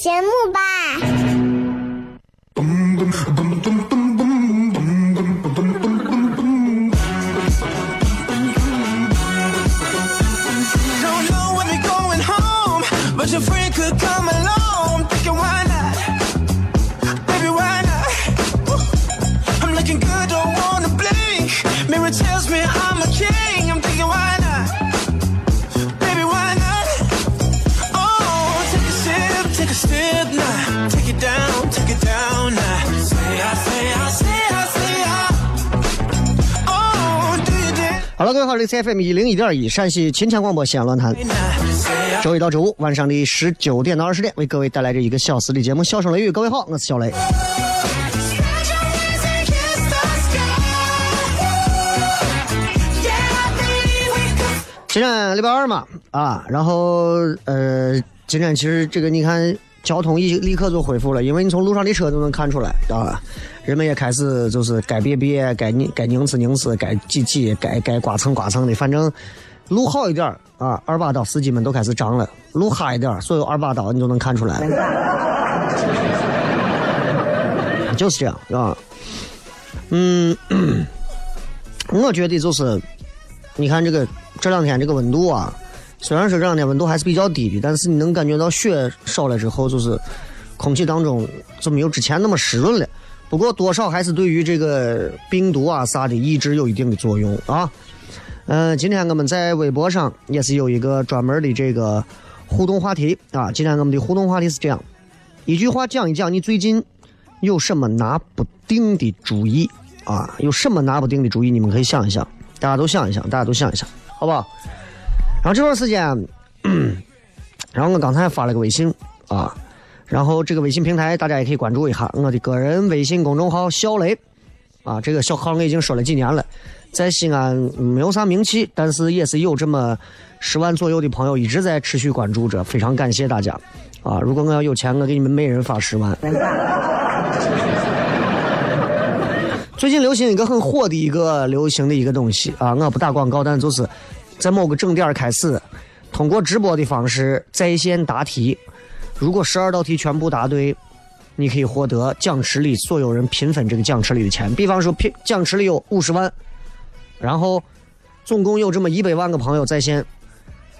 节目吧。各位好，这里是 FM 一零一点一陕西秦腔广播西安论坛。周一到周五晚上的十九点到二十点，为各位带来这一个小时的节目《笑声雷雨》。各位好，我是小雷。今天礼拜二嘛，啊，然后呃，今天其实这个你看。交通已立刻就恢复了，因为你从路上的车都能看出来，啊，人们也开始就是该别别，该拧该拧死拧死，该挤挤，该该刮蹭刮蹭的，反正路好一点啊，二把刀司机们都开始张了，路哈一点所有二把刀你都能看出来，就是这样，啊，嗯，我觉得就是，你看这个这两天这个温度啊。虽然说这两天温度还是比较低的，但是你能感觉到雪少了之后，就是空气当中就没有之前那么湿润了。不过多少还是对于这个病毒啊啥的抑制有一定的作用啊。嗯，今天我们在微博上也是有一个专门的这个互动话题啊。今天我们的互动话题是这样：一句话讲一讲你最近有什么拿不定的主意啊？有什么拿不定的主意？你们可以想一想，大家都想一想，大家都想一想，好不好？然后这段时间，然后我刚才发了个微信啊，然后这个微信平台大家也可以关注一下我的个人微信公众号小雷啊，这个小号我已经说了几年了，在西安没有啥名气，但是也是有这么十万左右的朋友一直在持续关注着，非常感谢大家啊！如果我要有钱，我给你们每人发十万。最近流行一个很火的一个流行的一个东西啊，我不打广告，但就是。在某个整点开始，通过直播的方式在线答题。如果十二道题全部答对，你可以获得奖池里所有人平分这个奖池里的钱。比方说，平奖池里有五十万，然后总共有这么一百万个朋友在线，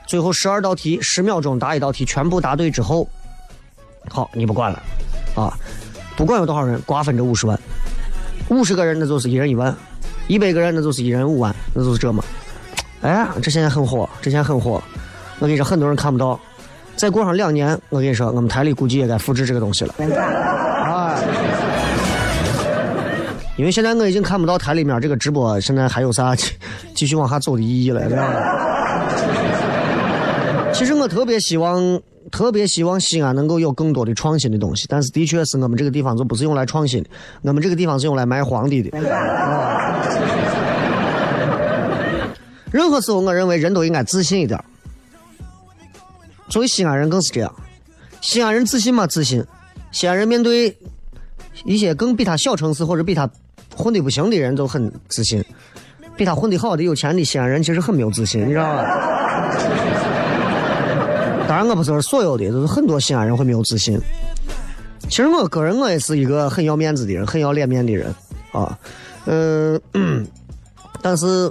最后十二道题十秒钟答一道题，全部答对之后，好，你不管了啊！不管有多少人瓜分这五十万，五十个人那就是一人一万，一百个人那就是一人五万，那就是这么。哎，这现在很火，这现在很火。我跟你说，很多人看不到。再过上两年，我跟你说，我们台里估计也该复制这个东西了。啊！因为现在我已经看不到台里面这个直播，现在还有啥 继续往下走的意义了，知道吧？其实我特别希望，特别希望西安能够有更多的创新的东西，但是的确是我们这个地方就不是用来创新的，我们这个地方是用来埋皇帝的。任何时候，我认为人都应该自信一点。作为西安人更是这样。西安人自信吗？自信。西安人面对一些更比他小城市或者比他混的不行的人都很自信。比他混得好的、有钱的西安人其实很没有自信，你知道吧？当然，我不是说所有的，就是很多西安人会没有自信。其实我个人我也是一个很要面子的人，很要脸面的人啊。嗯，但是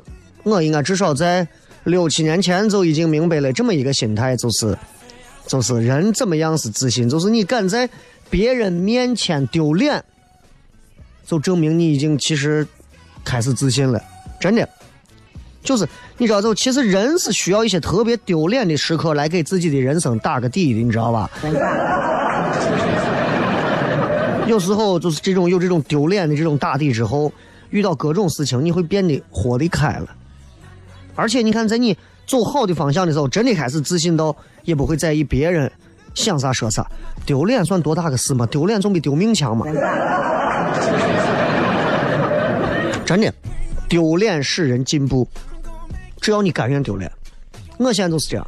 我应该至少在六七年前就已经明白了这么一个心态，就是就是人怎么样是自信，就是你敢在别人面前丢脸，就证明你已经其实开始自信了，真的。就是你知道，就其实人是需要一些特别丢脸的时刻来给自己的人生打个底的，你知道吧？有时候就是这种有这种丢脸的这种打底之后，遇到各种事情，你会变得活得开了。而且你看，在你走好的方向的时候，真的开始自信到也不会在意别人想啥说啥。丢脸算多大个事嘛？丢脸总比丢命强嘛。真的，丢脸使人进步。只要你甘愿丢脸，我现在就是这样。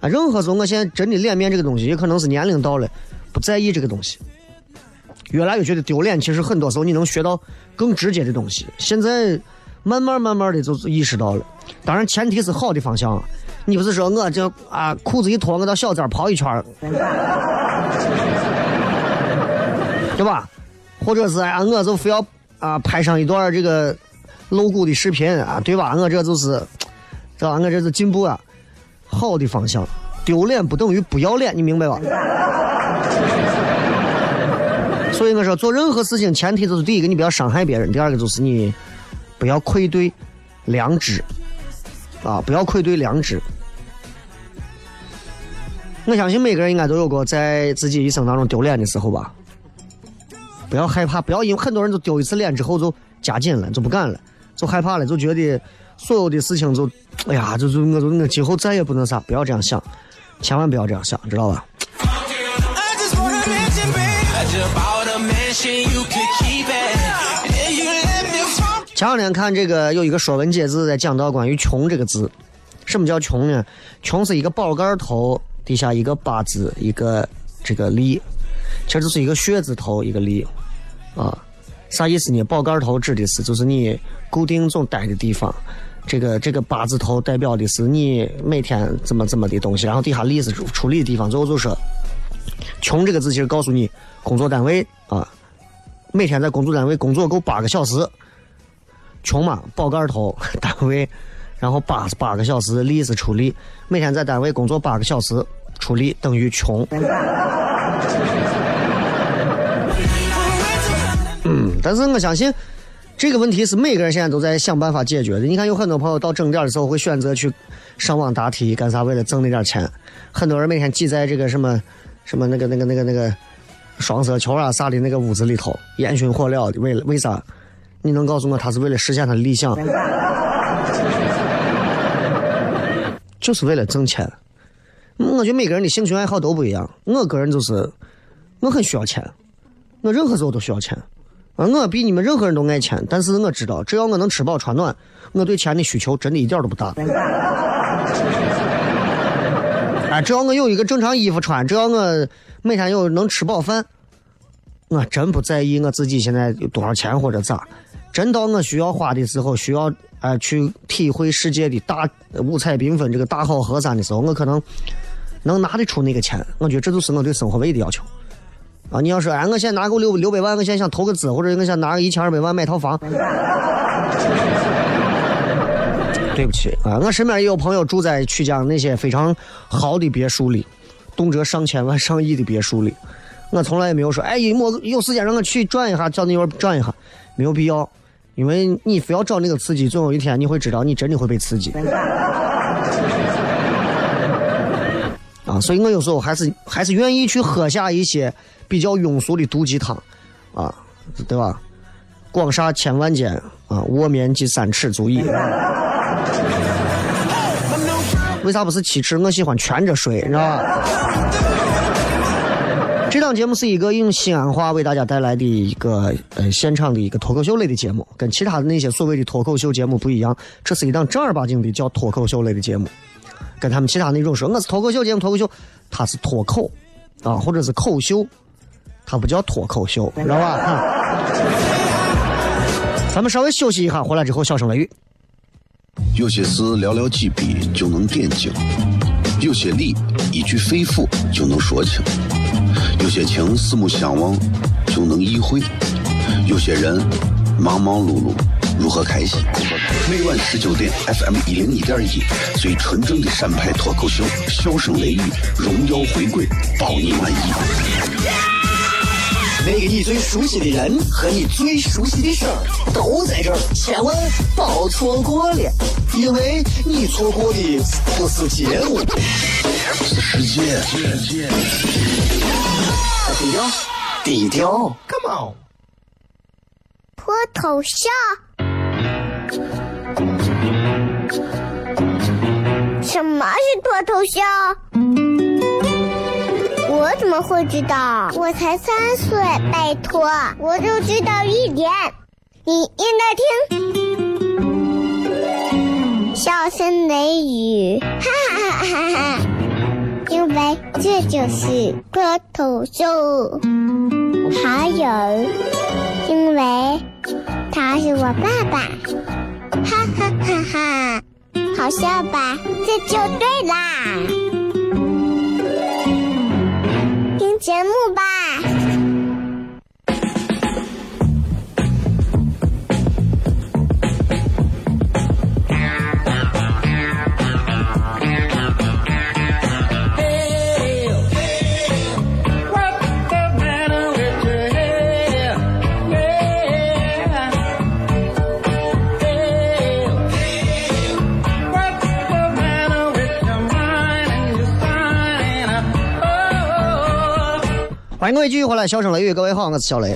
啊，任何时候，我现在真的脸面这个东西，也可能是年龄到了，不在意这个东西。越来越觉得丢脸，其实很多时候你能学到更直接的东西。现在慢慢慢慢的就意识到了，当然前提是好的方向。你不是说我这啊裤子一脱，我到小寨跑一圈 对吧？或者是啊，我就非要啊拍上一段这个露骨的视频啊，对吧？我这就是，知吧？我这是进步啊，好的方向。丢脸不等于不要脸，你明白吧？所以我说，做任何事情前提就是：第一个，你不要伤害别人；第二个就是你不要愧对良知啊，不要愧对良知。我相信每个人应该都有过在自己一生当中丢脸的时候吧。不要害怕，不要因为很多人都丢一次脸之后就加紧了，就不敢了，就害怕了，就觉得所有的事情就，哎呀，就就我就我今后再也不能啥，不要这样想，千万不要这样想，知道吧？前两天看这个有一个《说文解字》在讲到关于“穷”这个字，什么叫穷呢？穷是一个宝盖头底下一个八字一个这个立，其实就是一个穴字头一个立啊，啥意思呢？宝盖头指的是就是你固定总待的地方，这个这个八字头代表的是你每天怎么怎么的东西，然后底下立是处理的地方，最后就说。穷这个字其实告诉你，工作单位啊，每天在工作单位工作够八个小时，穷嘛，宝盖头 单位，然后八八个小时力是出力，每天在单位工作八个小时出力等于穷。嗯，但是我相信这个问题是每个人现在都在想办法解决的。你看，有很多朋友到整点的时候会选择去上网答题，干啥？为了挣那点钱。很多人每天挤在这个什么。什么那个那个那个那个双色球啊啥的那个屋子里头烟熏火燎的，为了为啥？你能告诉我他是为了实现他的理想？就是为了挣钱。我觉得每个人的兴趣爱好都不一样。我个人就是，我很需要钱，我任何时候都需要钱。啊，我比你们任何人都爱钱，但是我知道，只要我能吃饱穿暖，我对钱的需求真的一点都不大。啊只要我有一个正常衣服穿，只要我每天有能吃饱饭，我真不在意我自己现在有多少钱或者咋。真到我需要花的时候，需要哎去体会世界的大五彩缤纷这个大好河山的时候，我可能能拿得出那个钱。我觉得这就是我对生活唯一的要求。啊，你要说哎，我现在拿够六六百万，我现在想投个资，或者我想拿个一千二百万买套房。对不起啊，我身边也有朋友住在曲江那些非常好的别墅里，动辄上千万、上亿的别墅里。我从来也没有说，哎，某有时间让我去转一下，叫你玩转一下，没有必要，因为你非要找那个刺激，总有一天你会知道，你真的会被刺激。啊，所以我有时候还是还是愿意去喝下一些比较庸俗的毒鸡汤，啊，对吧？广厦千万间，啊，卧眠即三尺足矣。为啥不是七尺？我喜欢蜷着睡，你知道吧？这档节目是一个用西安话为大家带来的一个呃现场的一个脱口秀类的节目，跟其他的那些所谓的脱口秀节目不一样。这是一档正儿八经的叫脱口秀类的节目，跟他们其他那种说我是脱口秀节目，脱口秀，它是脱口啊，或者是口秀，它不叫脱口秀，知道吧？咱们稍微休息一下，回来之后小声雷雨。有些事寥寥几笔就能点睛，有些理一句肺腑就能说清，有些情四目相望就能意会，有些人忙忙碌碌如何开心？每晚十九点，FM 一零一点一，最纯正的陕派脱口秀，笑声雷雨，荣耀回归，包你满意。那个你最熟悉的人和你最熟悉的事儿都在这儿，千万别错过了，因为你错过的不是节目，是世界。低调，低调，Come on，脱头像？什么是脱头像？我怎么会知道？我才三岁，拜托，我就知道一点。你应该听，笑声雷雨，哈哈哈哈哈！因为这就是光头秀。还有，因为他是我爸爸，哈哈哈哈！好笑吧？这就对啦。听节目吧。欢迎各位继续回来，笑声雷雨，各位好，我是小雷。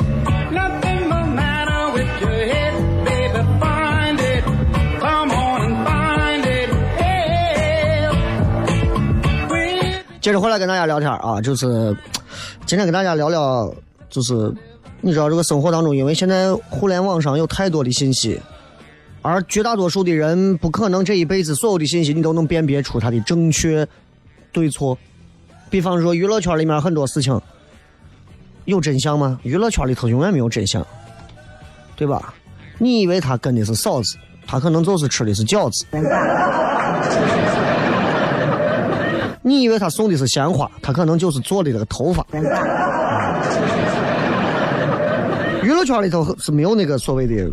接着回来跟大家聊天啊，就是今天跟大家聊聊，就是你知道这个生活当中，因为现在互联网上有太多的信息，而绝大多数的人不可能这一辈子所有的信息你都能辨别出它的正确对错。比方说娱乐圈里面很多事情。有真相吗？娱乐圈里头永远没有真相，对吧？你以为他跟的是嫂子，他可能就是吃的是饺子；你以为他送的是鲜花，他可能就是做的这个头发。娱乐圈里头是没有那个所谓的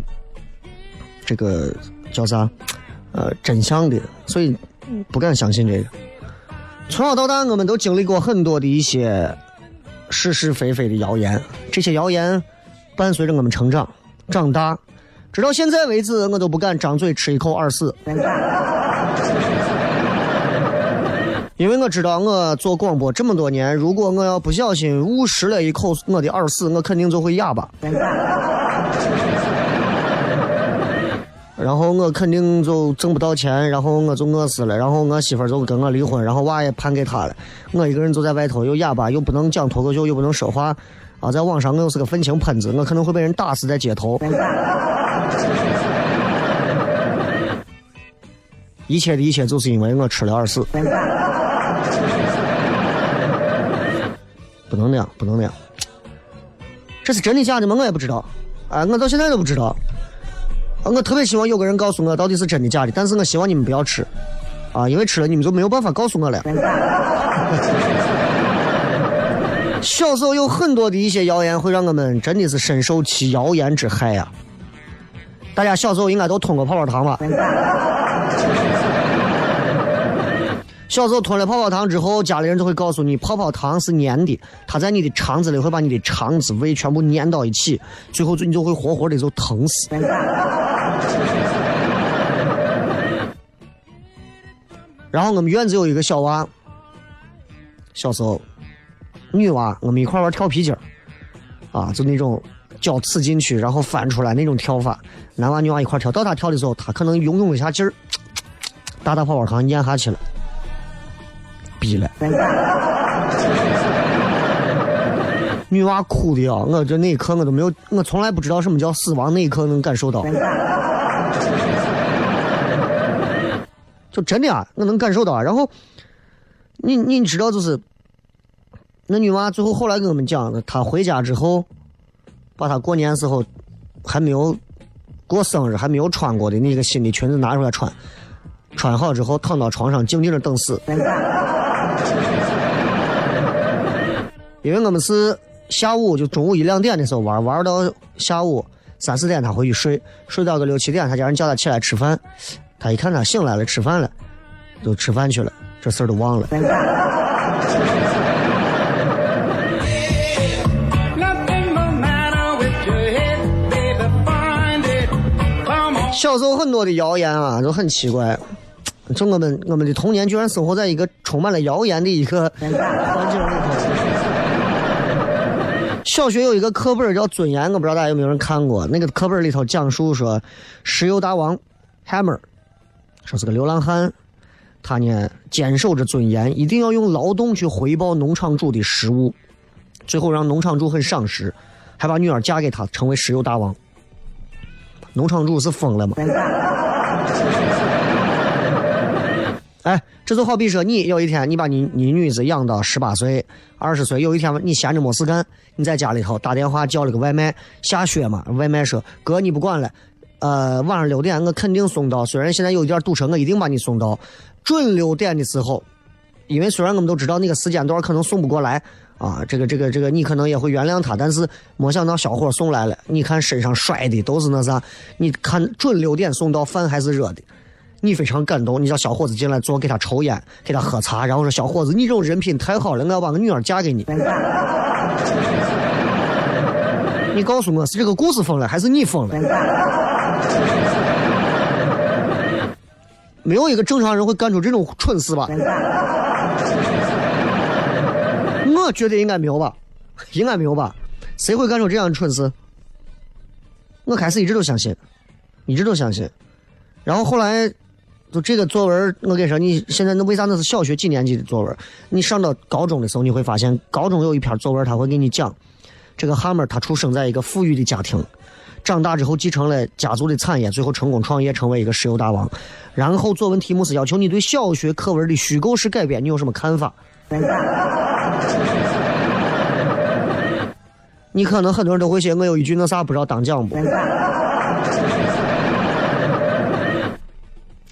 这个叫啥呃真相的，所以不敢相信这个。从小到大，我们都经历过很多的一些。是是非非的谣言，这些谣言伴随着我们成长、长大，直到现在为止，我都不敢张嘴吃一口耳屎，因为我知道我做广播这么多年，如果我要不小心误食了一口我的耳屎，我肯定就会哑巴。然后我肯定就挣不到钱，然后我就饿死了，然后我媳妇就跟我离婚，然后娃也判给他了，我一个人就在外头，又哑巴，又不能讲脱口秀，又不能说话，啊，在网上我又是个愤青喷子，我可能会被人打死在街头。一切的一切就是因为我吃了耳屎。不能那样，不能那样。这是真的假的吗？我也不知道，啊，我到现在都不知道。我特别希望有个人告诉我到底是真的假的，但是我希望你们不要吃，啊，因为吃了你们就没有办法告诉我了。小时候有很多的一些谣言会让我们真的是深受其谣言之害呀。大家小时候应该都吞过泡泡糖吧？小时候吞了泡泡糖之后，家里人就会告诉你，泡泡糖是粘的，它在你的肠子里会把你的肠子、胃全部粘到一起，最后你就会活活的就疼死。然后我们院子有一个小娃，小时候女娃，我们一块玩跳皮筋儿，啊，就那种脚刺进去，然后翻出来那种跳法，男娃女娃一块跳，到他跳的时候，他可能用用一下劲儿，大大泡泡糖咽下去了。逼了，女娃哭的呀！我这那一刻我都没有，我从来不知道什么叫死亡，那一刻能感受到，就真的啊，我能感受到。然后，你你知道就是，那女娃最后后来跟我们讲，她回家之后，把她过年时候还没有过生日还没有穿过的那个新的裙子拿出来穿，穿好之后躺到床上静静的等死。因为我们是下午就中午一两点的时候玩，玩到下午三四点他回去睡，睡到个六七点，他家人叫他起来吃饭，他一看他醒来了，吃饭了，就吃饭去了，这事儿都忘了。小时候很多的谣言啊，都很奇怪。就我们我们的童年，居然生活在一个充满了谣言的一个环境里头。小学有一个课本叫《尊严》，我不知道大家有没有人看过。那个课本里头讲述说，石油大王 Hammer 说是个流浪汉，他呢坚守着尊严，一定要用劳动去回报农场主的食物，最后让农场主很赏识，还把女儿嫁给他，成为石油大王。农场主是疯了吗？哎，这就好比说，你有一天你把你你女子养到十八岁、二十岁，有一天你闲着没事干，你在家里头打电话叫了个外卖，下雪嘛，外卖说哥你不管了，呃，晚上六点我肯定送到，虽然现在有一点堵车，我一定把你送到准六点的时候，因为虽然我们都知道那个时间段可能送不过来。啊，这个这个这个，你可能也会原谅他，但是没想到小伙送来了，你看身上摔的都是那啥，你看准六点送到，饭还是热的，你非常感动，你叫小伙子进来坐，给他抽烟，给他喝茶，然后说小伙子，你这种人品太好了，我要把我女儿嫁给你。你告诉我是这个故事疯了，还是你疯了？没有一个正常人会干出这种蠢事吧？我觉得应该没有吧，应该没有吧，谁会干出这样的蠢事？我开始一直都相信，一直都相信，然后后来，就这个作文，我跟你说，你现在那为啥那是小学几年级的作文？你上到高中的时候，你会发现，高中有一篇作文，他会给你讲，这个哈默他出生在一个富裕的家庭，长大之后继承了家族的产业，最后成功创业，成为一个石油大王。然后作文题目是要求你对小学课文的虚构式改编，你有什么看法？你可能很多人都会写，我有一句那啥不知道当讲不？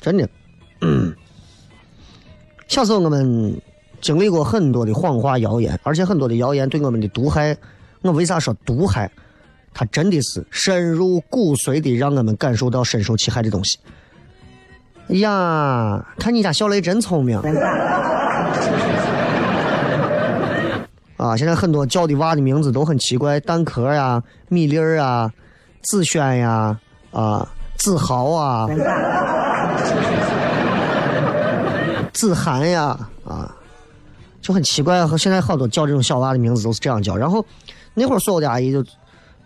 真的，嗯，小时候我们经历过很多的谎话谣言，而且很多的谣言对我们的毒害。我为啥说毒害？它真的是深入骨髓的，让我们感受到深受其害的东西。呀，看你家小雷真聪明。啊，现在很多叫的娃的名字都很奇怪，蛋壳呀、米粒儿啊、子轩呀、啊、子豪啊、子涵呀，啊，就很奇怪。和现在好多叫这种小娃的名字都是这样叫。然后那会儿所有的阿姨就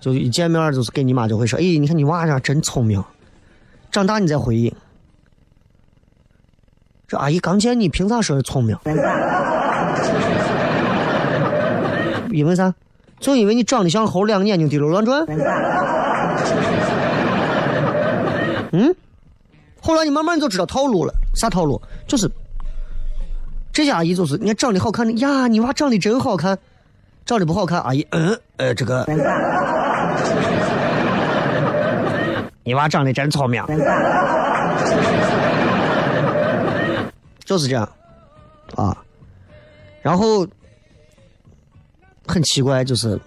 就一见面就是给你妈就会说：“哎，你看你娃呀真聪明。”长大你再回忆，这阿姨刚见你，凭啥说是聪明？因为啥？就因为你长得像猴，两个眼睛滴溜乱转。嗯，后来你慢慢就知道套路了。啥套路？就是这些阿姨就是，你看长得好看的呀，你娃长得真好看。长得不好看，阿姨，嗯，呃，这个，你娃长得真聪明。就是这样，啊，然后。很奇怪，就是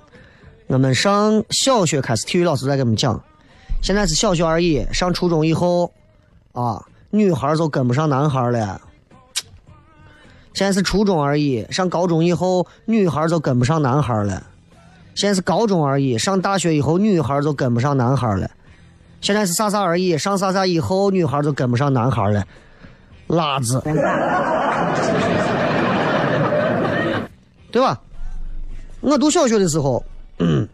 我们上小学开始，体育老师在给我们讲，现在是小学而已。上初中以后，啊，女孩就跟不上男孩了。现在是初中而已，上高中以后，女孩就跟不上男孩了。现在是高中而已，上大学以后，女孩就跟不上男孩了。现在是啥啥而已，上啥啥以后，女孩就跟不上男孩了。辣子，对吧？我读小学的时候，嗯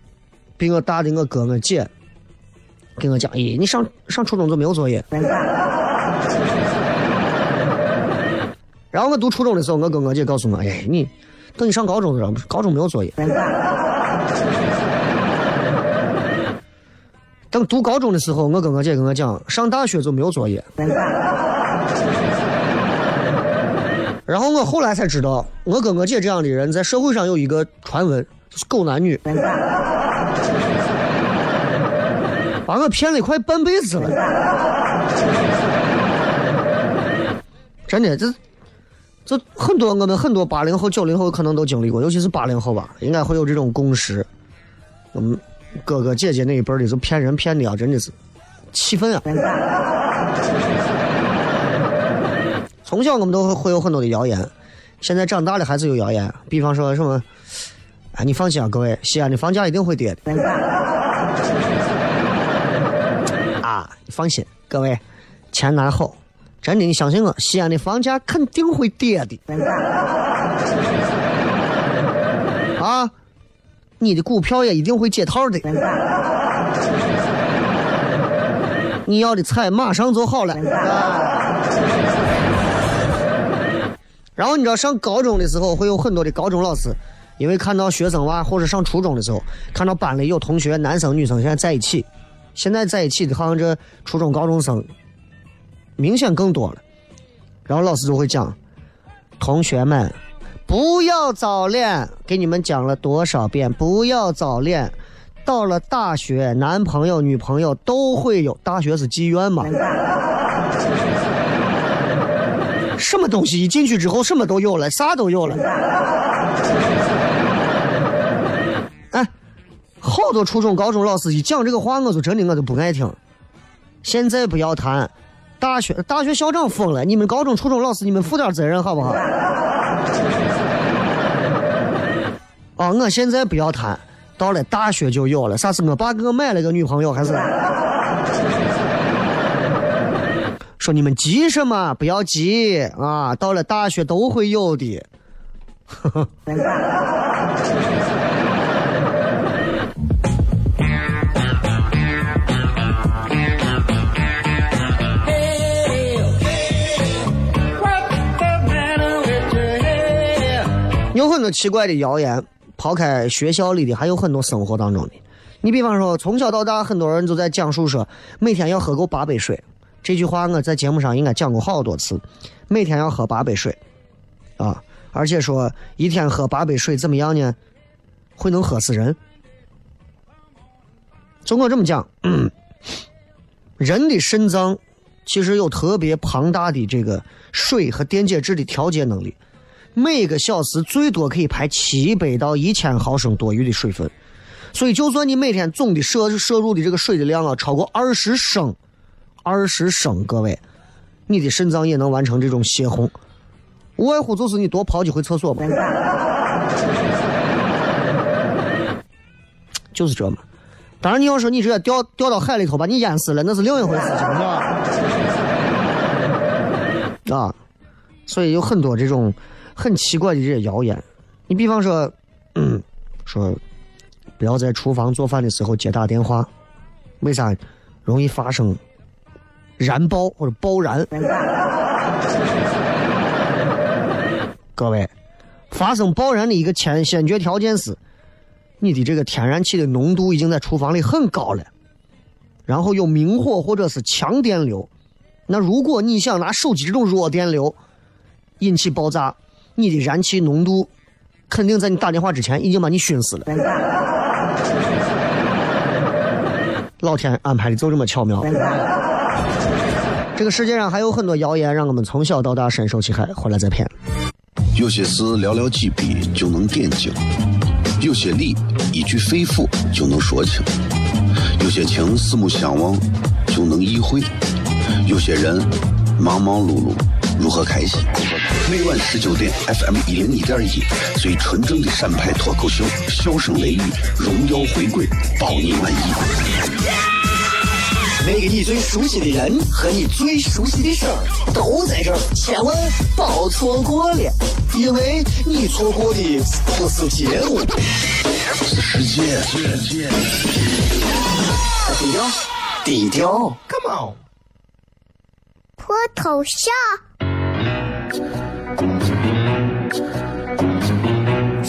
比我大的我哥我姐跟我讲：“咦，你上上初中就没有作业？”然后我读初中的时候，我哥我姐告诉我：“哎，你等你上高中的时候，高中没有作业。”等读高中的时候，我哥我姐跟我讲：“上大学就没有作业。”然后我后来才知道，我哥我姐这样的人在社会上有一个传闻，就是狗男女。把我骗了快半辈子了。真的，这这很多我们很多八零后、九零后可能都经历过，尤其是八零后吧，应该会有这种共识。我们哥哥姐姐那一辈的，就骗人骗的啊，真的是气愤啊！从小我们都会有很多的谣言，现在长大了还是有谣言，比方说什么，哎，你放心啊，各位，西安的房价一定会跌的。啊，放心，各位，钱拿好。真的，你相信我，西安的房价肯定会跌的。啊，你的股票也一定会解套的。你要的菜马上就好了。然后你知道上高中的时候会有很多的高中老师，因为看到学生娃或者上初中的时候看到班里有同学男生女生现在在一起，现在在一起的好像这初中高中生。明显更多了，然后老师就会讲：“同学们，不要早恋。”给你们讲了多少遍？不要早恋。到了大学，男朋友、女朋友都会有。大学是妓院嘛？什么东西一进去之后，什么都有了，啥都有了。哎，好多初中、高中老师一讲这个话，我就真的我就不爱听。现在不要谈。大学大学校长疯了，你们高中初中老师，你们负点责任好不好？啊，我现在不要谈，到了大学就有了。啥是我爸给我买了个女朋友，还是？说你们急什么？不要急啊！到了大学都会有的。呵呵。很多奇怪的谣言，抛开学校里的，还有很多生活当中的。你比方说，从小到大，很多人都在讲述说，每天要喝够八杯水。这句话我在节目上应该讲过好多次。每天要喝八杯水，啊，而且说一天喝八杯水怎么样呢？会能喝死人。就我这么讲，人的肾脏其实有特别庞大的这个水和电解质的调节能力。每个小时最多可以排七百到一千毫升多余的水分，所以就算你每天总的摄摄入的这个水的量啊超过二十升，二十升，各位，你的肾脏也能完成这种泄洪，无外乎就是你多跑几回厕所嘛，就是这嘛。当然你要说你直接掉掉到海里头把你淹死了，那是另一回事，情，是吧？啊，所以有很多这种。很奇怪的这些谣言，你比方说，嗯，说不要在厨房做饭的时候接打电话，为啥？容易发生燃爆或者爆燃。各位，发生爆燃的一个先先决条件是，你的这个天然气的浓度已经在厨房里很高了，然后有明火或者是强电流。那如果你想拿手机这种弱电流引起爆炸。你的燃气浓度肯定在你打电话之前已经把你熏死了。老天安排的就这么巧妙。这个世界上还有很多谣言，让我们从小到大深受其害，回来再骗。有些事寥寥几笔就能点睛，有些理一句肺腑就能说清，有些情四目相望就能意会，有些人忙忙碌碌如何开心？每晚十九点，FM 一零一点一，最纯正的陕派脱口秀，笑声雷雨，荣耀回归，包你满意。那个你最熟悉的人和你最熟悉的事儿都在这儿，千万别错过了，因为你错过的不是节目，是世界。低调，低调，Come on，脱头像。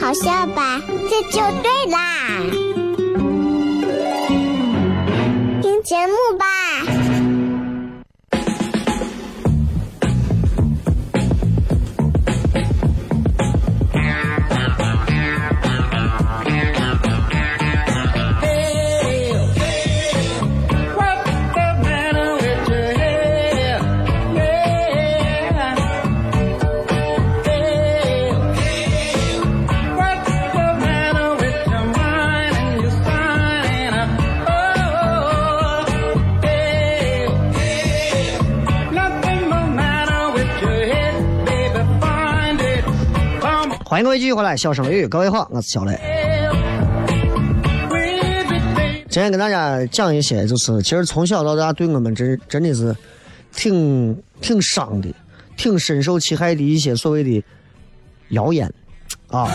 好笑吧？这就对啦，听节目吧。欢迎各位继续回来，笑声雷雨，各位好，我是小雷。今天跟大家讲一些，就是其实从小到大对我们真真的是挺挺伤的，挺深受其害的一些所谓的谣言啊。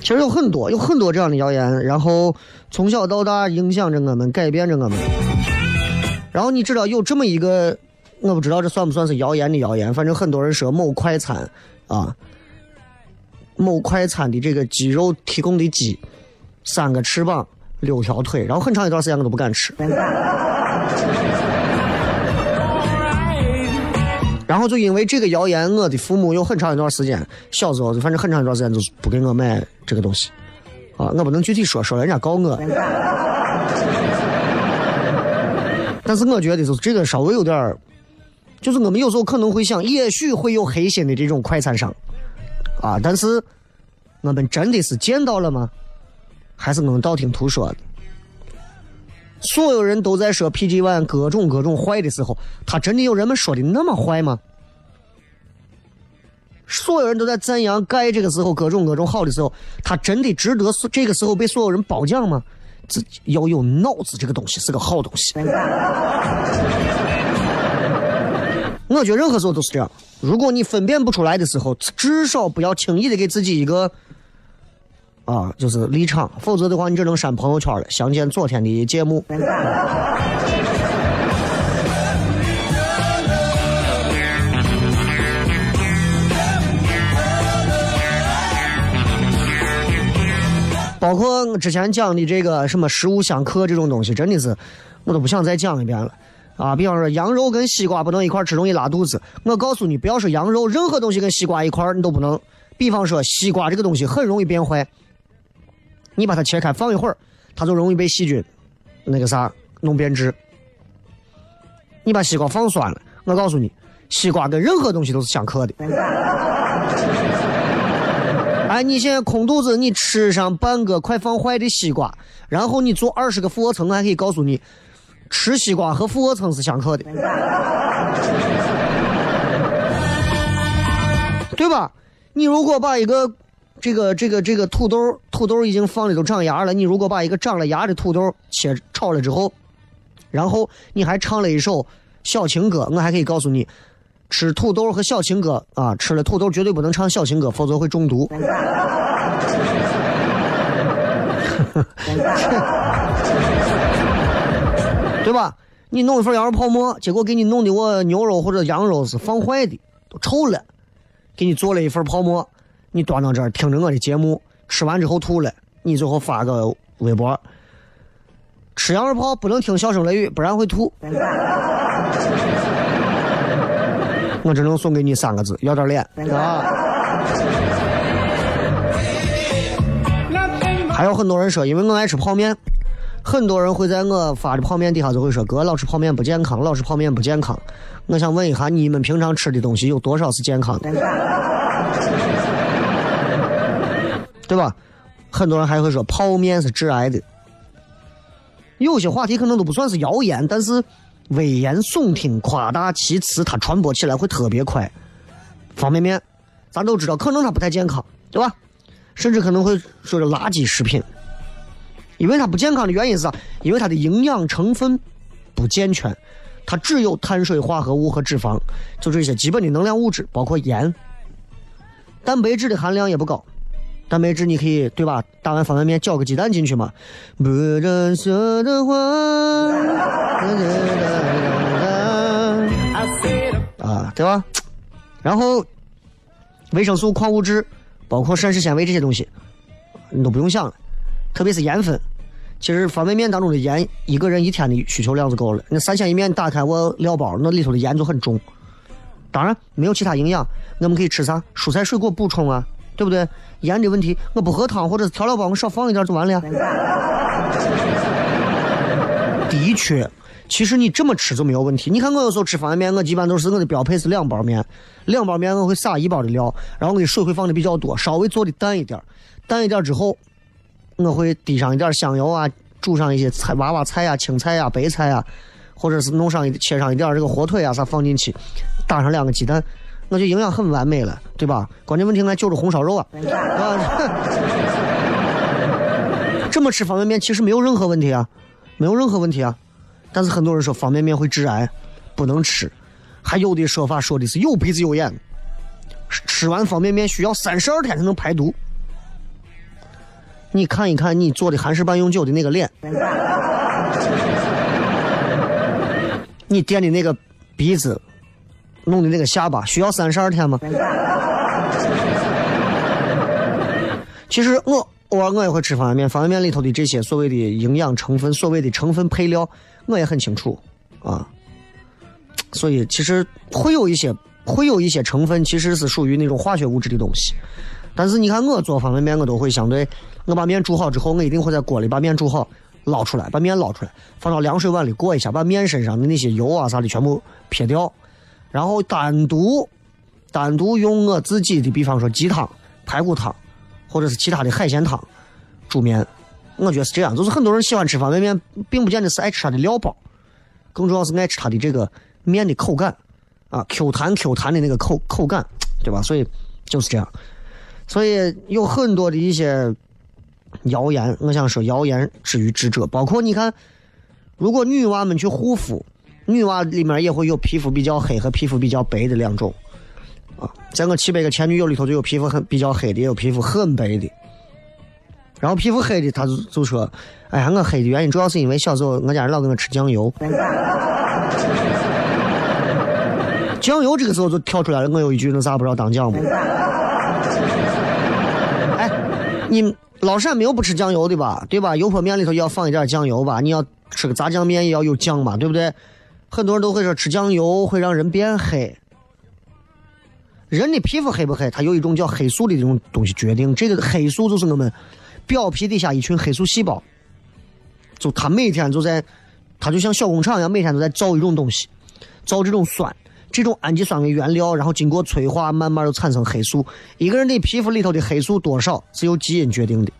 其实有很多，有很多这样的谣言，然后从小到大影响着我们，改变着我们。然后你知道有这么一个，我不知道这算不算是谣言的谣言，反正很多人说某快餐啊，某快餐的这个鸡肉提供的鸡，三个翅膀六条腿，然后很长一段时间我都不敢吃。然后就因为这个谣言，我的父母有很长一段时间，小时候反正很长一段时间就是不给我买这个东西，啊，我不能具体说，说人家告我。但是我觉得就是这个稍微有点儿，就是我们有时候可能会想，也许会有黑心的这种快餐商，啊，但是我们真的是见到了吗？还是我们道听途说的？所有人都在说 PG One 各种各种坏的时候，他真的有人们说的那么坏吗？所有人都在赞扬钙这个时候各种各种好的时候，他真的值得这个时候被所有人褒奖吗？自己要有脑子，这个东西是个好东西。我觉得任何时候都是这样。如果你分辨不出来的时候，至少不要轻易的给自己一个啊，就是立场，否则的话，你只能删朋友圈了。详见昨天的节目。包括我之前讲的这个什么食物相克这种东西，真的是我都不想再讲一遍了啊！比方说羊肉跟西瓜不能一块吃，容易拉肚子。我告诉你，不要说羊肉，任何东西跟西瓜一块你都不能。比方说西瓜这个东西很容易变坏，你把它切开放一会儿，它就容易被细菌那个啥弄变质。你把西瓜放酸了，我告诉你，西瓜跟任何东西都是相克的。你现在空肚子，你吃上半个快放坏的西瓜，然后你做二十个俯卧撑，还可以告诉你，吃西瓜和俯卧撑是相克的，对吧？你如果把一个这个这个这个土豆，土豆已经放里头长芽了，你如果把一个长了芽的土豆切炒了之后，然后你还唱了一首小情歌，我还可以告诉你。吃土豆和小情歌啊，吃了土豆绝对不能唱小情歌，否则会中毒。对吧？你弄一份羊肉泡馍，结果给你弄的我牛肉或者羊肉是放坏的，都臭了。给你做了一份泡馍，你端到这儿听着我的节目，吃完之后吐了，你最后发个微博。吃羊肉泡不能听笑声雷雨，不然会吐。我只能送给你三个字：要点脸啊！还有很多人说，因为我爱吃泡面，很多人会在我发的泡面底下就会说：“哥，老吃泡面不健康，老吃泡面不健康。”我想问一下，你们平常吃的东西有多少是健康的？对吧？很多人还会说泡面是致癌的。有些话题可能都不算是谣言，但是。危言耸听、夸大其词，它传播起来会特别快。方便面，咱都知道，可能它不太健康，对吧？甚至可能会说是垃圾食品，因为它不健康的原因是？因为它的营养成分不健全，它只有碳水化合物和脂肪，就这些基本的能量物质，包括盐，蛋白质的含量也不高，蛋白质你可以对吧？打完方便面搅个鸡蛋进去嘛。不认色的花。啊，对吧？然后维生素、矿物质，包括膳食纤维这些东西，你都不用想了。特别是盐分，其实方便面当中的盐，一个人一天的需求量就够了。那三鲜一面打开我料包，那里头的盐就很重。当然没有其他营养，我们可以吃啥？蔬菜水果补充啊，对不对？盐的问题，我不喝汤或者调料包，我少放一点就完了呀。的确。其实你这么吃就没有问题。你看我有时候吃方便面，我基本都是我的标配是两包面，两包面我会撒一包的料，然后我的水会放的比较多，稍微做的淡一点，淡一点之后，我会滴上一点香油啊，煮上一些菜娃娃菜啊、青菜啊、白菜啊，或者是弄上一切上一点这个火腿啊啥放进去，打上两个鸡蛋，我就营养很完美了，对吧？关键问题俺就是红烧肉啊，这么吃方便面其实没有任何问题啊，没有任何问题啊。但是很多人说方便面会致癌，不能吃。还有的说法说的是有鼻子有眼，吃完方便面需要三十二天才能排毒。你看一看你做的韩式半永久的那个脸，你垫的那个鼻子，弄的那个下巴，需要三十二天吗？其实我偶尔我也会吃方便面，方便面里头的这些所谓的营养成分，所谓的成分配料。我也很清楚，啊，所以其实会有一些会有一些成分，其实是属于那种化学物质的东西。但是你看我做方便面，我都会相对，我把面煮好之后，我一定会在锅里把面煮好，捞出来，把面捞出来，放到凉水碗里过一下，把面身上的那些油啊啥的全部撇掉，然后单独单独用我自己的，比方说鸡汤、排骨汤，或者是其他的海鲜汤煮面。我觉得是这样，就是很多人喜欢吃方便面，并不见得是爱吃它的料包，更重要是爱吃它的这个面的口感，啊，Q 弹 Q 弹的那个口口感，对吧？所以就是这样，所以有很多的一些谣言，我想说谣言止于智者，包括你看，如果女娃们去护肤，女娃里面也会有皮肤比较黑和皮肤比较白的两种，啊，在我七百个前女友里头就有皮肤很比较黑的，也有皮肤很白的。然后皮肤黑的，他就就说：“哎呀，我黑的原因主要是因为小时候我家人老给我吃酱油。”酱油这个时候就跳出来了。我有一句，那啥不知道当酱不？哎，你老陕没有不吃酱油的吧？对吧？油泼面里头要放一点酱油吧？你要吃个炸酱面也要有酱嘛？对不对？很多人都会说吃酱油会让人变黑。人的皮肤黑不黑，它有一种叫黑素的这种东西决定。这个黑素就是我们。表皮底下一群黑素细胞，就它每天就在，它就像小工厂一样，每天都在造一种东西，造这种酸，这种氨基酸为原料，然后经过催化，慢慢就产生黑素。一个人的皮肤里头的黑素多少是由基因决定的。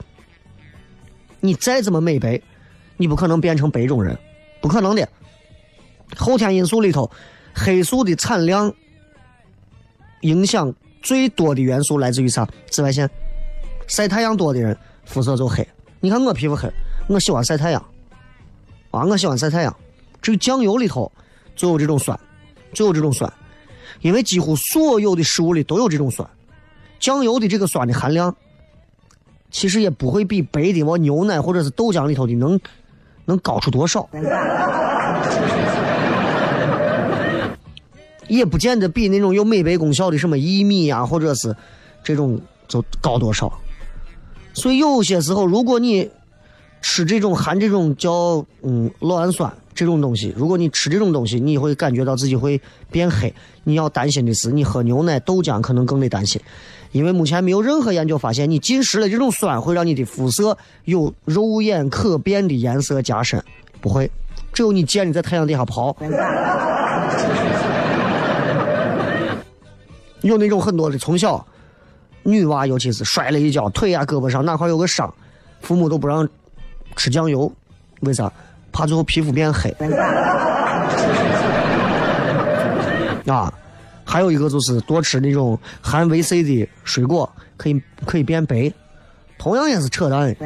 你再怎么美白，你不可能变成白种人，不可能的。后天因素里头，黑素的产量影响最多的元素来自于啥？紫外线，晒太阳多的人。肤色就黑，你看我皮肤黑，我喜欢晒太阳，啊，我喜欢晒太阳。这个酱油里头就有这种酸，就有这种酸，因为几乎所有的食物里都有这种酸。酱油的这个酸的含量，其实也不会比白的我牛奶或者是豆浆里头的能能高出多少，也不见得比那种有美白功效的什么薏米啊，或者是这种就高多少。所以有些时候，如果你吃这种含这种叫嗯酪氨酸这种东西，如果你吃这种东西，你会感觉到自己会变黑。你要担心的是，你喝牛奶、豆浆可能更得担心，因为目前没有任何研究发现你进食了这种酸会让你的肤色有肉眼可辨的颜色加深，不会。只有你见你在太阳底下跑，有那种很多的从小。女娃尤其是摔了一跤，腿呀、胳膊上哪块有个伤，父母都不让吃酱油，为啥？怕最后皮肤变黑。啊，还有一个就是多吃那种含维 C 的水果，可以可以变白，同样也是扯淡。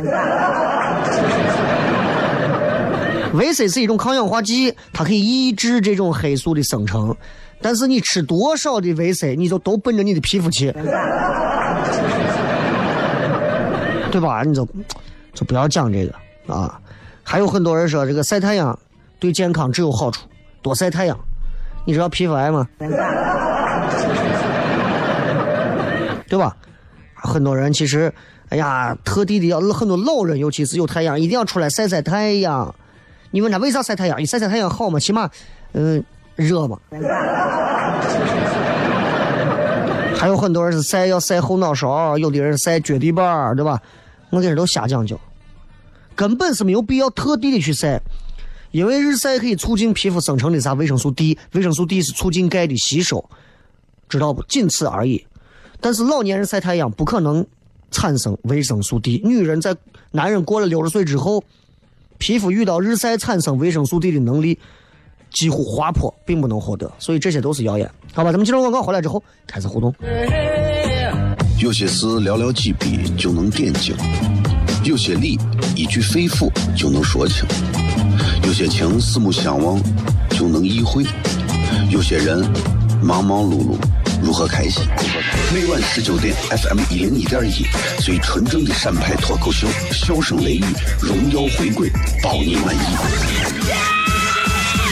维 C 是一种抗氧化剂，它可以抑制这种黑素的生成，但是你吃多少的维 C，你就都奔着你的皮肤去。对吧？你就就不要讲这个啊。还有很多人说这个晒太阳对健康只有好处，多晒太阳。你知道皮肤癌吗？对吧？很多人其实，哎呀，特地的要很多老人，尤其是有太阳，一定要出来晒晒太阳。你问他为啥晒太阳？你晒晒太阳好吗？起码，嗯，热嘛。还有很多人是晒要晒后脑勺，有的人晒脚底板，对吧？我这人都瞎讲究，根本是没有必要特地的去晒，因为日晒可以促进皮肤生成的啥维生素 D，维生素 D 是促进钙的吸收，知道不？仅此而已。但是老年人晒太阳不可能产生维生素 D，女人在男人过了六十岁之后，皮肤遇到日晒产生维生素 D 的能力几乎滑坡，并不能获得，所以这些都是谣言。好吧，咱们进入广告回来之后开始互动。有些事寥寥几笔就能点睛，有些理一句肺腑就能说清，有些情四目相望就能意会，有些人忙忙碌碌。如何开心？每晚十九点，FM 一零一点一，最纯正的陕派脱口秀，笑声雷雨，荣耀回归，保你满意。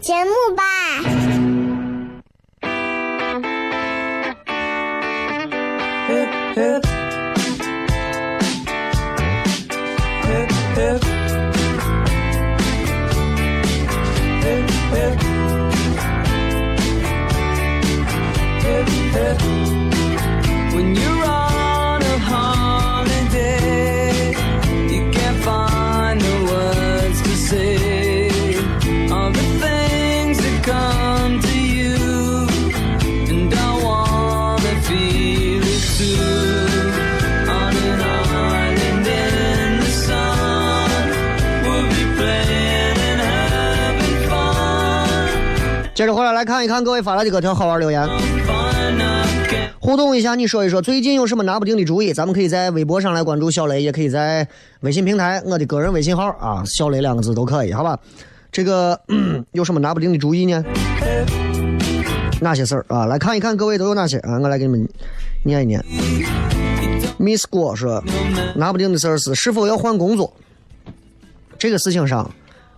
节目吧。接着回来来看一看各位发来的各条好玩留言，互动一下，你说一说最近有什么拿不定的主意？咱们可以在微博上来关注小雷，也可以在微信平台我的个人微信号啊，小雷两个字都可以，好吧？这个 有什么拿不定的主意呢？哪些事儿啊？来看一看各位都有哪些啊？我来给你们念一念。Miss 郭说，拿不定的事儿是是否要换工作。这个事情上，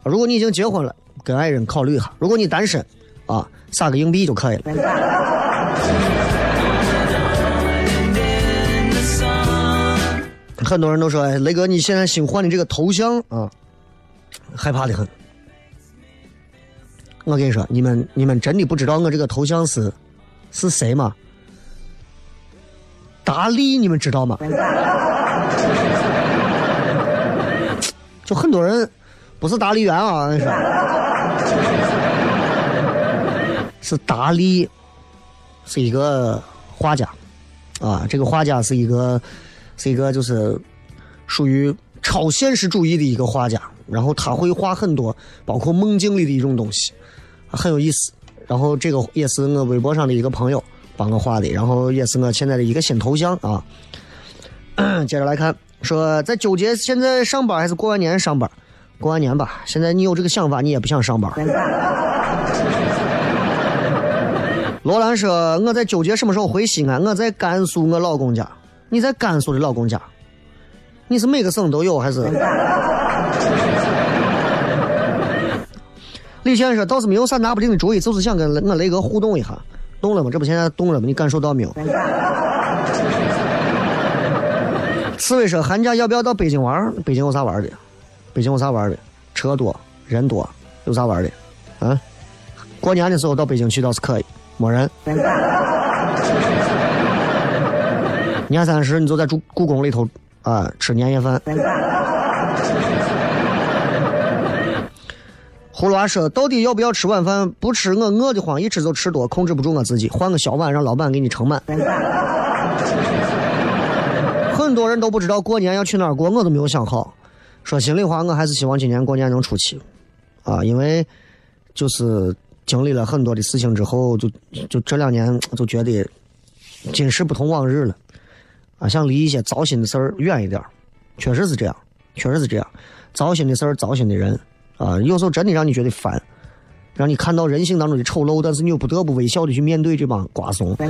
如果你已经结婚了，跟爱人考虑一下；如果你单身，啊，撒个硬币就可以了。很多人都说：“雷哥，你现在新换的这个头像啊，害怕的很。”我跟你说，你们你们真的不知道我这个头像是是谁吗？达利，你们知道吗？就很多人不是达利园啊，那是。是达利，是一个画家，啊，这个画家是一个，是一个就是属于超现实主义的一个画家。然后他会画很多，包括梦境里的一种东西，很有意思。然后这个也是我微博上的一个朋友帮我画的，然后也是我现在的一个新头像啊。接着来看，说在纠结现在上班还是过完年上班？过完年吧。现在你有这个想法，你也不想上班。罗兰说：“我在纠结什么时候回西安。我在甘肃，我老公家。你在甘肃的老公家？你是每个省都有还是？” 李先生倒是没有啥拿不定的主意，就是想跟我雷哥互动一下。动了吗？这不现在动了吗？你感受到没有？刺猬说：“寒假要不要到北京玩？北京有啥玩的？北京有啥玩的？车多人多，有啥玩的？啊？过年的时候到北京去倒是可以，没人。年三十你就在住故宫里头啊吃年夜饭。葫芦娃说：“到底要不要吃晚饭？不吃我饿得慌，一吃就吃多，控制不住我自己。换个小碗，让老板给你盛满。” 很多人都不知道过年要去哪儿过，我都没有想好。说心里话，我还是希望今年过年能出去，啊，因为就是经历了很多的事情之后，就就这两年就觉得今时不同往日了，啊，想离一些糟心的事儿远一点，确实是这样，确实是这样，糟心的事儿，糟心的人。啊，有时候真的让你觉得烦，让你看到人性当中的丑陋，但是你又不得不微笑的去面对这帮瓜怂。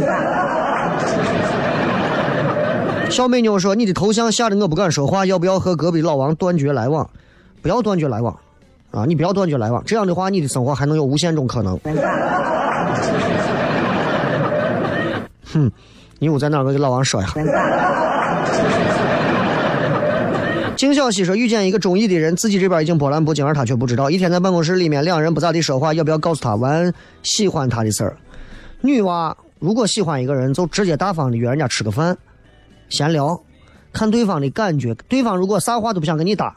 小美妞说：“你的头像吓得我不敢说话，要不要和隔壁老王断绝来往？不要断绝来往，啊，你不要断绝来往，这样的话你的生活还能有无限种可能。” 哼，你又在哪？我给老王说一下。静小西说：“ 遇见一个中意的人，自己这边已经波澜不惊，而他却不知道。一天在办公室里面，两人不咋地说话，要不要告诉他玩喜欢他的事儿？女娃如果喜欢一个人，就直接大方的约人家吃个饭，闲聊，看对方的感觉。对方如果啥话都不想跟你搭，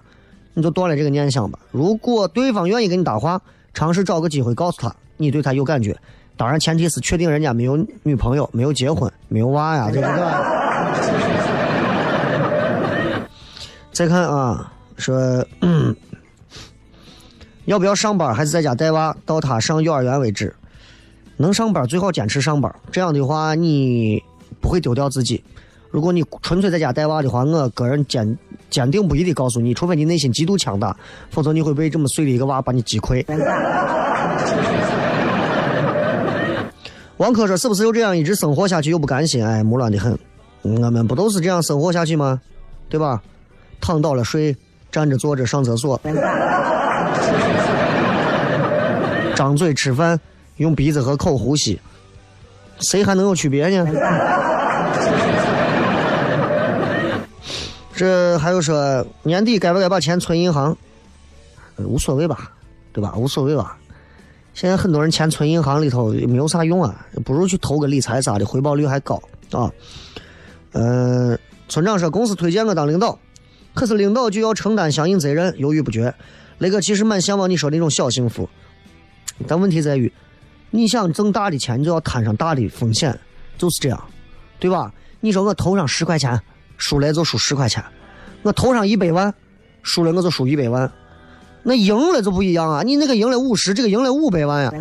你就断了这个念想吧。如果对方愿意跟你搭话，尝试找个机会告诉他你对他有感觉。当然，前提是确定人家没有女朋友、没有结婚、没有娃呀，对不对。”再看啊，说要不要上班，还是在家带娃到他上幼儿园为止？能上班最好坚持上班，这样的话你不会丢掉自己。如果你纯粹在家带娃的话，我个人坚坚定不移的告诉你，除非你内心极度强大，否则你会被这么碎的一个娃把你击溃。王珂说：“是不是又这样一直生活下去又不甘心？哎，木乱的很。我们不都是这样生活下去吗？对吧？”躺倒了睡，站着坐着上厕所，张嘴吃饭，用鼻子和口呼吸，谁还能有区别呢？这还有说年底该不该把钱存银行？无所谓吧，对吧？无所谓吧。现在很多人钱存银行里头也没有啥用啊，不如去投个理财啥的，回报率还高啊。嗯，村长说公司推荐我当领导。可是领导就要承担相应责任，犹豫不决。那个其实蛮向往你说那种小幸福，但问题在于，你想挣大的钱，你就要摊上大的风险，就是这样，对吧？你说我投上十块钱，输了就输十块钱；我投上一百万，输了我就输一百万。那赢了就不一样啊！你那个赢了五十，这个赢了五百万呀！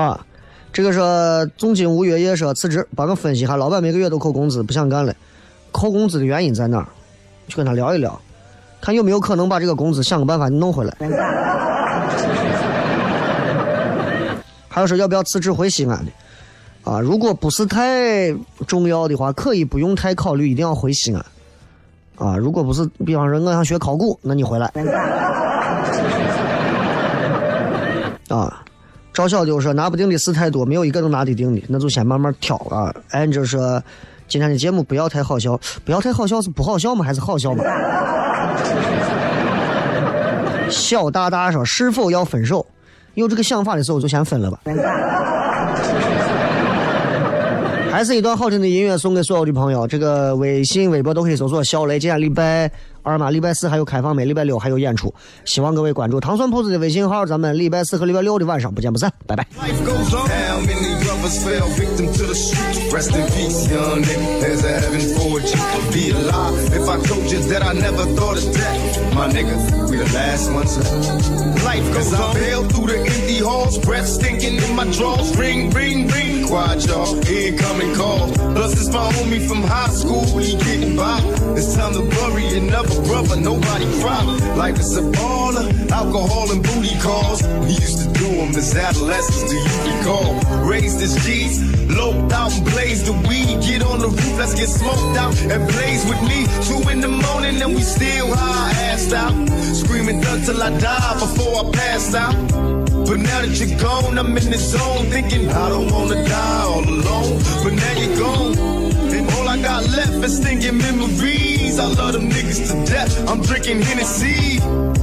啊！这个说总金无月夜说辞职，帮我分析一下，老板每个月都扣工资，不想干了，扣工资的原因在哪儿？去跟他聊一聊，看有没有可能把这个工资想个办法弄回来。还有说要不要辞职回西安的？啊，如果不是太重要的话，可以不用太考虑，一定要回西安。啊，如果不是，比方说我想学考古，那你回来。啊。赵小丢说：“拿不定的事太多，没有一个能拿得定的，那就先慢慢挑啊。”俺就说：“今天的节目不要太好笑，不要太好笑是不好笑吗？还是好笑吗？”小大大说：“是否要分手？有这个想法的时候就先分了吧。”还是一段好听的音乐送给所有的朋友。这个微信、微博都可以搜索“小雷”。今天礼拜二嘛，礼拜四还有开放没？礼拜六还有演出，希望各位关注糖蒜铺子的微信号。咱们礼拜四和礼拜六的晚上不见不散，拜拜。incoming calls. Plus, it's my homie from high school, he getting by. It's time to bury another brother, nobody cry. Life is a baller, alcohol and booty calls. We used to do them as adolescents, do you recall? Raised as G's, loped out and blazed the weed. Get on the roof, let's get smoked out and blaze with me. Two in the morning and we still high, assed out. Screaming thug till I die before I pass out. But now that you're gone, I'm in the zone thinking I don't wanna die all alone. But now you're gone, I got left is stinging memories. I love them niggas to death. I'm drinking Hennessy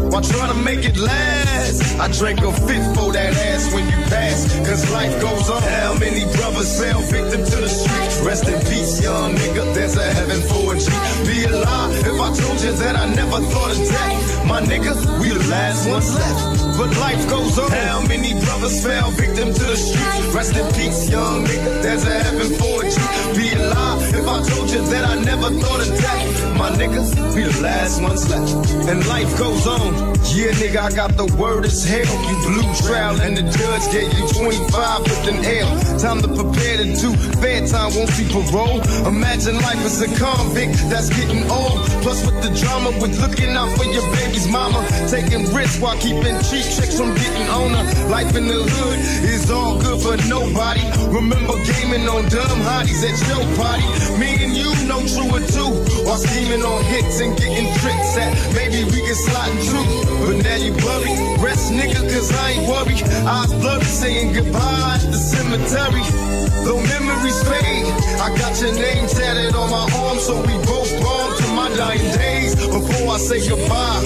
while trying to make it last. I drank a fifth for that ass when you pass, cause life goes on. How many brothers fell victim to the streets? Rest in peace, young nigga, there's a heaven for a G. Be a lie if I told you that I never thought of death. My nigga, we the last ones left. But life goes on. How many brothers fell victim to the streets? Rest in peace, young nigga, there's a heaven for a G. Be a lie if I told you that I never thought of death. My niggas, we the last ones left. And life goes on. Yeah, nigga, I got the word as hell. You blue trial and the judge gave you 25 with an L. Time to prepare to do fair time, won't see parole. Imagine life as a convict that's getting old. Plus with the drama, with looking out for your baby's mama. Taking risks while keeping cheap checks from getting on her. Life in the hood is all good for nobody. Remember gaming on dumb hotties at your party. Me and you know true or two. While scheming on hits and getting tricks at. Maybe we can slide in truth. But now you blurry. Rest nigga, cause I ain't worried. Eyes blurry saying goodbye at the cemetery. Though memories fade, I got your name tatted on my arm, so we both born to my dying days. Before I say goodbye,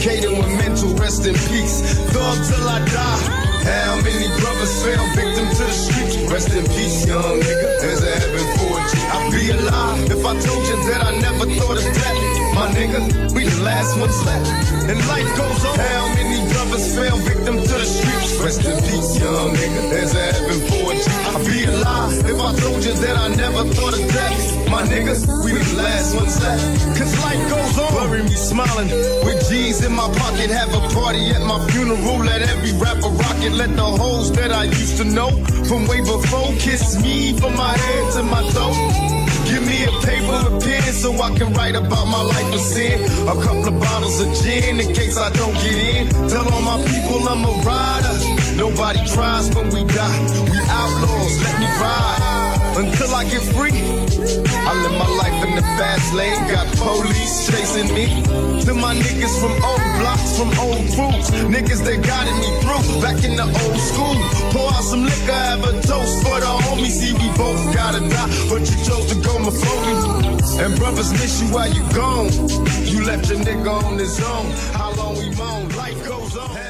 Kaden with mental rest in peace. Thug till I die. How many brothers fell victim to the streets? Rest in peace, young nigga. There's a heaven for G. I'd be a lie if I told you that I never thought of death. My nigga, we the last ones left. And life goes on. How many brothers fell victim to the streets? Rest in peace, young nigga. There's a heaven for G. I'd be a lie if I told you that I never thought of death. My niggas, we the last ones left. Cause life goes on. Bury me smiling with G's in my pocket. Have a party at my funeral. Let every rapper rock it. Let the hoes that I used to know from way before kiss me from my head to my toe. Give me a paper and pen so I can write about my life of sin. A couple of bottles of gin in case I don't get in. Tell all my people I'm a rider. Nobody cries when we die. We outlaws, let me ride. Until I get free, I live my life in the fast lane. Got police chasing me. To my niggas from old blocks, from old crews. Niggas that guided me through back in the old school. Pour out some liquor, have a toast for the homies. See, we both gotta die, but you chose to go my phone. And brothers miss you while you gone. You left your nigga on his own. How long we moan? Life goes on.